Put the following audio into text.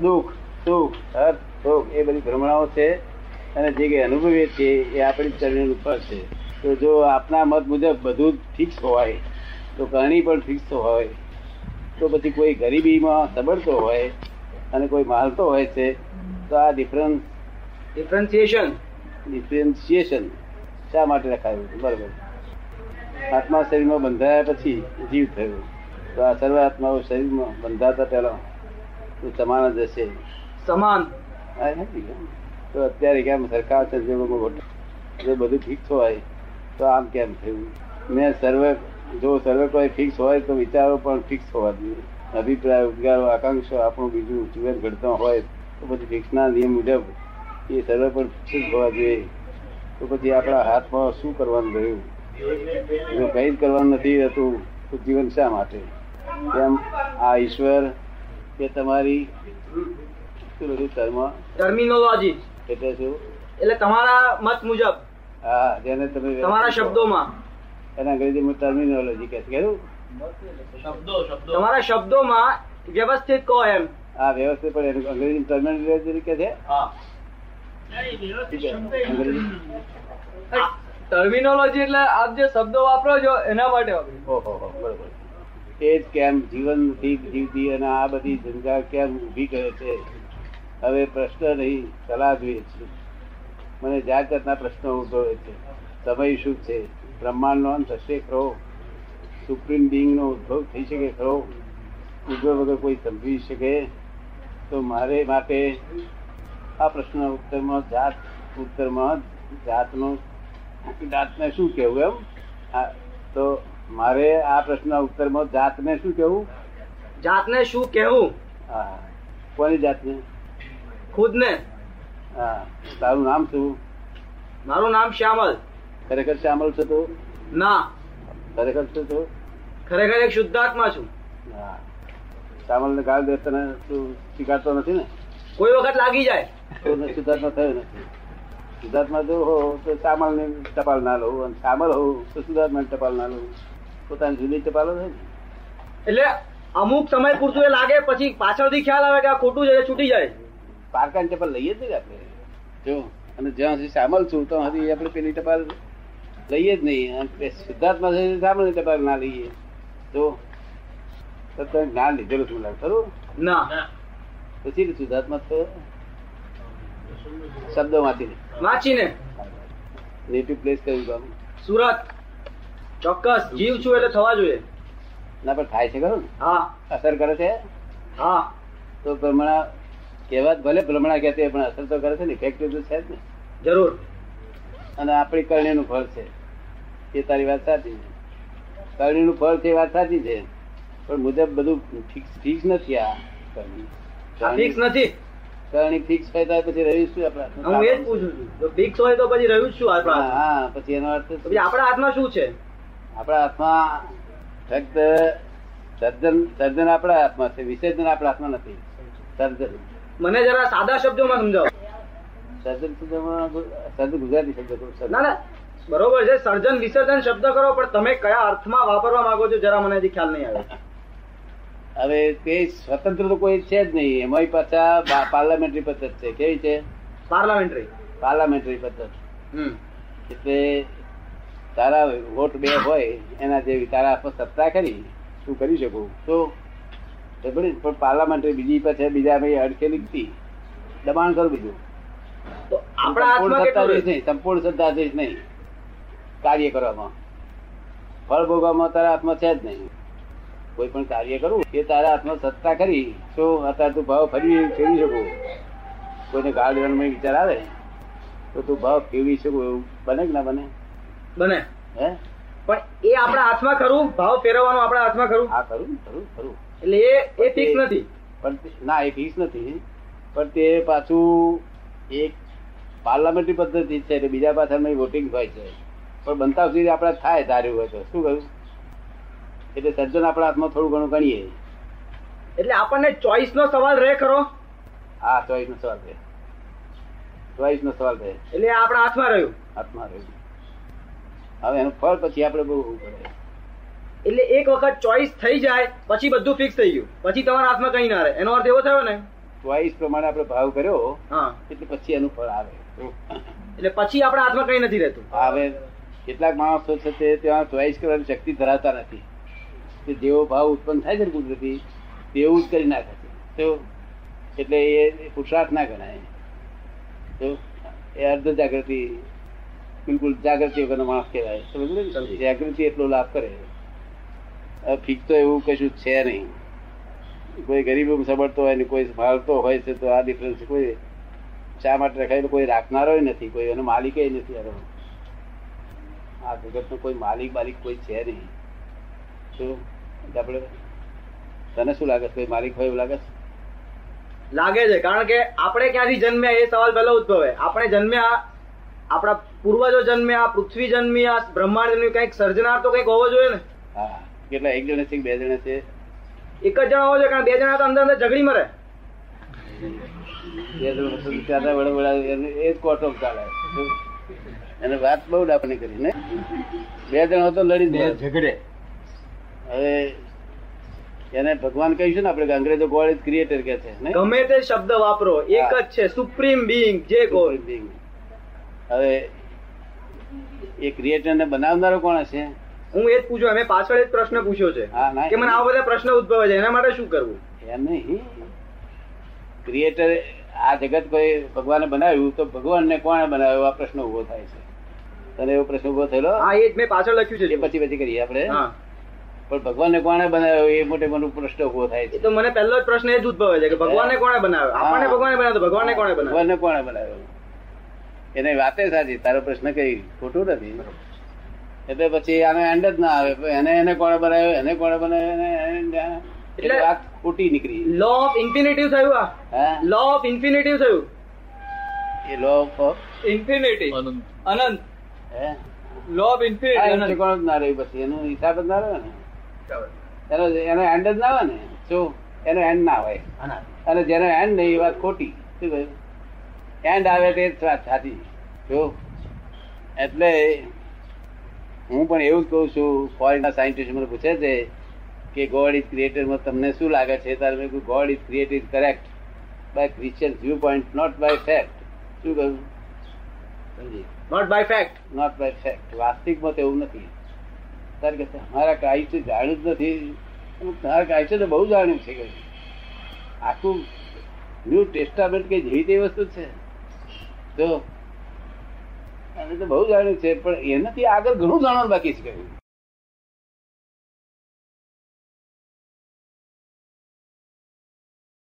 દુઃખ સુખ હર્ષ શોક એ બધી ભ્રમણાઓ છે અને જે કઈ અનુભવીએ છીએ એ આપણી ચરણ ઉપર છે. તો જો આપના મત મુજબ બધું ફિક્સ હોય તો કરણી પણ ફિક્સ હોય. તો પછી કોઈ ગરીબીમાં સબળતો હોય અને કોઈ માલતો હોય છે તો આ ડિફરન્સ ડિફરન્સિએશન ડિફરન્સિએશન શા માટે રખાયું? બરાબર. બરોબર આત્મા શરીરમાં બંધાયા પછી જીવ થયો. તો આ સર્વ આત્માઓ શરીરમાં બંધાતા પહેલા તો સમાન જ હશે. સમાન? તો અત્યારે કેમ સરકાર છે જે લોકો જો બધું ફિક્સ હોય તો આમ કેમ થયું? ને સર્વે જો સર્વે કોઈ ફિક્સ હોય તો વિચારો પણ ફિક્સ હોવા જોઈએ. અભિપ્રાય ઉદ્ગારો આકાંક્ષા આપણું બીજું જીવન ઘડતો હોય તો પછી ફિક્સના નિયમ મુજબ એ સર્વે પણ ફિક્સ હોવા જોઈએ. તો પછી આપણા હાથમાં શું કરવાનું રહ્યું? જો કંઈ જ કરવાનું નથી રહેતું તો જીવન શા માટે? તેમ આ ઈશ્વર કે તમારી શું ટર્મિનોલોજી એટલે શું? એટલે તમારા મત મુજબ હા જેને તમે તમારા શબ્દોમાં. એને અંગ્રેજીમાં ટર્મિનોલોજી કહે છે. કેવું? તમારા શબ્દોમાં વ્યવસ્થિત કહો એમ. આ વ્યવસ્થિત પણ એનું અંગ્રેજી ટર્મિનોલોજી કે છે? અંગ્રેજી. ટર્મિનોલોજી એટલે આપ જે શબ્દો વાપરો છો એના માટે વાપરો. ઓહો હો, બરોબર. એ જ કેમ જીવન ઠીક જીવતી અને આ બધી ઝંઝા કેમ ઊભી કરે છે? હવે પ્રશ્ન નહીં, સલાહ જોઈએ છે. મને જાત જાતના પ્રશ્નો ઉદ્ભવે છે. સમય શું છે? બ્રહ્માંડનો અંત થશે ખરો? સુપ્રીમ બિંગ નો ઉદ્ભવ થઈ શકે ખરો? ઉદ્ભવ વગર કોઈ સમજી શકે? તો મારે માટે આ પ્રશ્ન ઉત્તરમાં જાત, ઉત્તરમાં જાતનો, જાતને શું કહેવું એમ? તો મારે આ પ્રશ્ન ઉત્તરમાં જાતને શું કહેવું? જાતને શું કહેવું? હા. કોની જાતને? ખુદને. હા. તારું નામ શું? મારું નામ શ્યામલ. ખરેખર શ્યામલ છે તું? ના. ખરેખર છે તું? ખરેખર એક શુદ્ધાત્મા છું. હા. શ્યામલ ને ગાળ દે તને તું સ્વીકારતો નથી ને? કોઈ વખત લાગી જાય. તો શુદ્ધાત્મા થયો નથી. શુદ્ધાત્મા જો હો તો શ્યામલ ને ટપાલ ના લઉં અને શ્યામલ હોઉં તો શુદ્ધાત્મા ટપાલ ના લઉં. પોતાની જુદી ટપાલો છે એટલે અમુક સમય પૂરતું એ લાગે પછી પાછળથી ખ્યાલ આવે કે આ ખોટું છે છૂટી જાય. પારકાની ટપાલ લઈએ જ નહીં આપણે. જો અને જ્યાં સુધી સામલ છું તો હજી આપણે પેલી ટપાલ લઈએ જ નહીં. અને સિદ્ધાર્થમાં છે સામલની ટપાલ ના લઈએ. તો તો તમે જ્ઞાન લીધેલું શું લાગે ખરું? ના. પછી સિદ્ધાર્થમાં તો શબ્દોમાંથી વાંચીને. નેટિવ પ્લેસ કયું ગામ? સુરત. ચોક્કસ. જીવ છું એટલે થવા જોઈએ. ના પણ થાય છે ખરું ને. હા. અસર કરે છે? હા. તો ભ્રમણા કહેવાત ભલે ભ્રમણા કહેતી પણ અસર તો કરે છે ને? ઇફેક્ટિવ તો છે જ ને. જરૂર. અને આપણી કરણીનું ફળ છે. એ તારી વાત સાચી છે. કરણીનું ફળ છે એ વાત સાચી છે. પણ મુજબ બધું ફિક્સ ફિક્સ નથી આ કરણી. ફિક્સ નથી. કરણી ફિક્સ હોય તો પછી રહ્યું શું આપણા હું એ જ પૂછું છું. જો ફિક્સ હોય તો પછી રહ્યું શું આપણા હા પછી એનો અર્થ પછી આપણા હાથમાં શું છે? આપણા હાથમાં ફક્ત સર્જન સર્જન આપણા હાથમાં છે વિસર્જન આપણા હાથમાં નથી. સર્જન. મને જરા સાદા શબ્દોમાં સમજાવો. સર્જન શબ્દમાં સર્જન ગુજરાતી શબ્દ ના ના. બરોબર છે સર્જન વિસર્જન શબ્દ કરો પણ તમે કયા અર્થમાં વાપરવા માંગો છો જરા મને હજી ખ્યાલ નહીં આવે. હવે તે સ્વતંત્ર તો કોઈ છે જ નહીં. એમાંય પાછા પાર્લામેન્ટરી પદ્ધત છે. કેવી છે? પાર્લામેન્ટરી. પાર્લામેન્ટરી પદ્ધત. હમ. એટલે તારા વોટ બે હોય એના જેવી તારા હાથમાં સત્તા કરી શું કરી શકું? તો? પણ પાર્લામેન્ટરી બીજી પાસે બીજા ભાઈ અડકેલી હતી દબાણ કરું બીજું. તો આપણા સંપૂર્ણ સત્તા સત્તાધીશ નહીં સંપૂર્ણ સત્તાધીશ નહીં. કાર્ય કરવામાં. ફળ ભોગવામાં તારા હાથમાં છે જ નહીં. કોઈ પણ કાર્ય કરવું એ તારા હાથમાં સત્તા કરી તો અત્યારે તું ભાવ ફરી ફેરવી શકું. કોઈને ગાળ વિચાર આવે તો તું ભાવ ફેરવી શકું એવું બને કે ના બને? બને. હે? પણ એ આપણા હાથમાં ખરું? ભાવ ફેરવવાનું આપણા હાથમાં ખરું? હા ખરું ખરું ખરું. એટલે એ એ ફિક્સ નથી. પણ ના એ ફિક્સ નથી. પણ તે પાછું એક પાર્લામેન્ટરી પદ્ધતિ છે એટલે બીજા પાછળમાં વોટિંગ હોય છે. પણ બનતા સુધી આપણે થાય ધાર્યું હોય તો. શું કહ્યું? એટલે સર્જન આપણા હાથમાં થોડું ઘણું ગણીએ. એટલે આપણને ચોઈસ નો સવાલ રહે ખરો? હા ચોઈસ નો સવાલ રહે. ચોઈસ નો સવાલ રહે. એટલે આપણા હાથમાં રહ્યું. હાથમાં રહ્યું. હવે એનું ફળ પછી આપણે બહુ પડે એટલે એક વખત ચોઈસ થઈ જાય પછી બધું ફિક્સ થઈ ગયું. પછી તમારા હાથમાં કઈ ના રહે. એનો અર્થ એવો થયો ને? ચોઈસ પ્રમાણે આપણે ભાવ કર્યો હા. એટલે પછી એનું ફળ આવે. એટલે પછી આપણા હાથમાં કઈ નથી રહેતું. હવે કેટલાક માણસો છે તે ત્યાં ચોઈસ કરવાની શક્તિ ધરાવતા નથી. કે જેવો ભાવ ઉત્પન્ન થાય છે ને કુદરતી તેવું જ કરી નાખે છે. તો એટલે એ પુરુષાર્થ ના ગણાય. તો એ અર્ધ જાગૃતિ બિલકુલ જાગૃતિ વગરનો માણસ કહેવાય. સમજ જાગૃતિ એટલો લાભ કરે. હવે ફીક તો એવું કશું છે નહીં. કોઈ ગરીબ સમજતો હોય ને કોઈ મારતો હોય છે તો આ ડિફરન્સ કોઈ શા માટે રખાય? કોઈ રાખનારો નથી. કોઈ એનો માલિક નથી આનો આ જગતનો કોઈ માલિક બાલિક કોઈ છે નહીં. તો આપણે તને શું લાગે? કોઈ માલિક હોય એવું લાગે? લાગે છે. કારણ કે આપણે ક્યાંથી જન્મ્યા એ સવાલ પહેલો ઉદ્ભવે. આપણે જન્મ્યા આપણા પૂર્વજો જન્મ્યા પૃથ્વી જન્મી આ બ્રહ્માંડ જન્મ્યું કંઈક સર્જનાર તો કંઈક હોવો જોઈએ ને? હા કેટલા એક જણા છે બે જણા છે? એક જ જણા હોવો જોઈએ કારણ બે જણા તો અંદર અંદર ઝઘડી મરે. એ જ કોર્ટ ચાલે. શું? વાત બહુ ડાપણી કરી ને? બે જણા તો લડી. ઝઘડે. હવે એને ભગવાન કહીશું ને આપણે અંગ્રેજો ગોડ ઇઝ ક્રિએટર કે છે ને? ગમે તે શબ્દ વાપરો એક જ છે સુપ્રીમ બિંગ જે ગોલ બિંગ હવે એ ક્રિએટર ને બનાવનારો કોણ હશે? હું એ જ પૂછ્યો અમે પાછળ એ જ પ્રશ્ન પૂછ્યો છે કે મને આવા બધા પ્રશ્ન ઉદ્ભવે છે એના માટે શું કરવું? એમ નહીં. ક્રિએટર આ જગત કોઈ ભગવાને બનાવ્યું તો ભગવાનને કોણે બનાવ્યો? આ પ્રશ્ન ઊભો થાય છે. તને એવો પ્રશ્ન ઊભો થયેલો? હા એ જ મેં પાછળ લખ્યું છે પછી પછી કરીએ આપણે. પણ ભગવાનને કોણે બનાવ્યો? એ મોટે મોટો પ્રશ્ન ઊભો થાય છે. તો મને પહેલો જ પ્રશ્ન એ જ ઉદ્ભવે છે કે ભગવાનને કોણે બનાવ્યો? આપણને ભગવાને બનાવ્યો ભગવાન ભગવાનને કોણે બનાવ્યો? ભગવાનને કોણે બનાવ્યો? એને વાતે સાચી. તારો પ્રશ્ન કઈ ખોટું નથી. એટલે પછી આનો એન્ડ જ ના આવે. એને એને કોણે બનાવ્યો? એને કોણે બનાવ્યો? એટલે વાત ખોટી નીકળી. લો ઓફ ઇન્ફિનિટિવ થયું આ. લો ઓફ ઇન્ફિનિટિવ થયું. એ લો ઓફ ઇન્ફિનિટી અનંત. હે? લો ઓફ ઇન્ફિનિટી ઠેકાણું જ ના રહ્યું પછી. એનો હિસાબ જ ના રહ્યો ને. એનો એનો એન્ડ જ ના આવે ને? શું? એનો એન્ડ ના હોય. અને જેનો એન્ડ નહીં એ વાત ખોટી. શું કહ્યું? એન્ડ આવે તે સાચી જો એટલે હું પણ એવું જ કહું છું ફોરેનના સાયન્ટિસ્ટ મને પૂછે છે કે ગોડ ઇઝ ક્રિએટેડ તમને શું લાગે છે? તારે મેં god is created correct by Christian view point not by fact શું કહ્યું? Not by fact not by fact વાસ્તવિકમાં તો એવું નથી. તારે કે અમારા ક્રાઇસ્ટ જાણ્યું જ નથી. તારા છે તો બહુ જાણ્યું છે. આખું ન્યૂ ટેસ્ટામેન્ટ કે જેવી તે વસ્તુ છે. તો અને તો બહુ જાણ્યું છે પણ એનાથી આગળ ઘણું જાણવાનું બાકી છે કહ્યું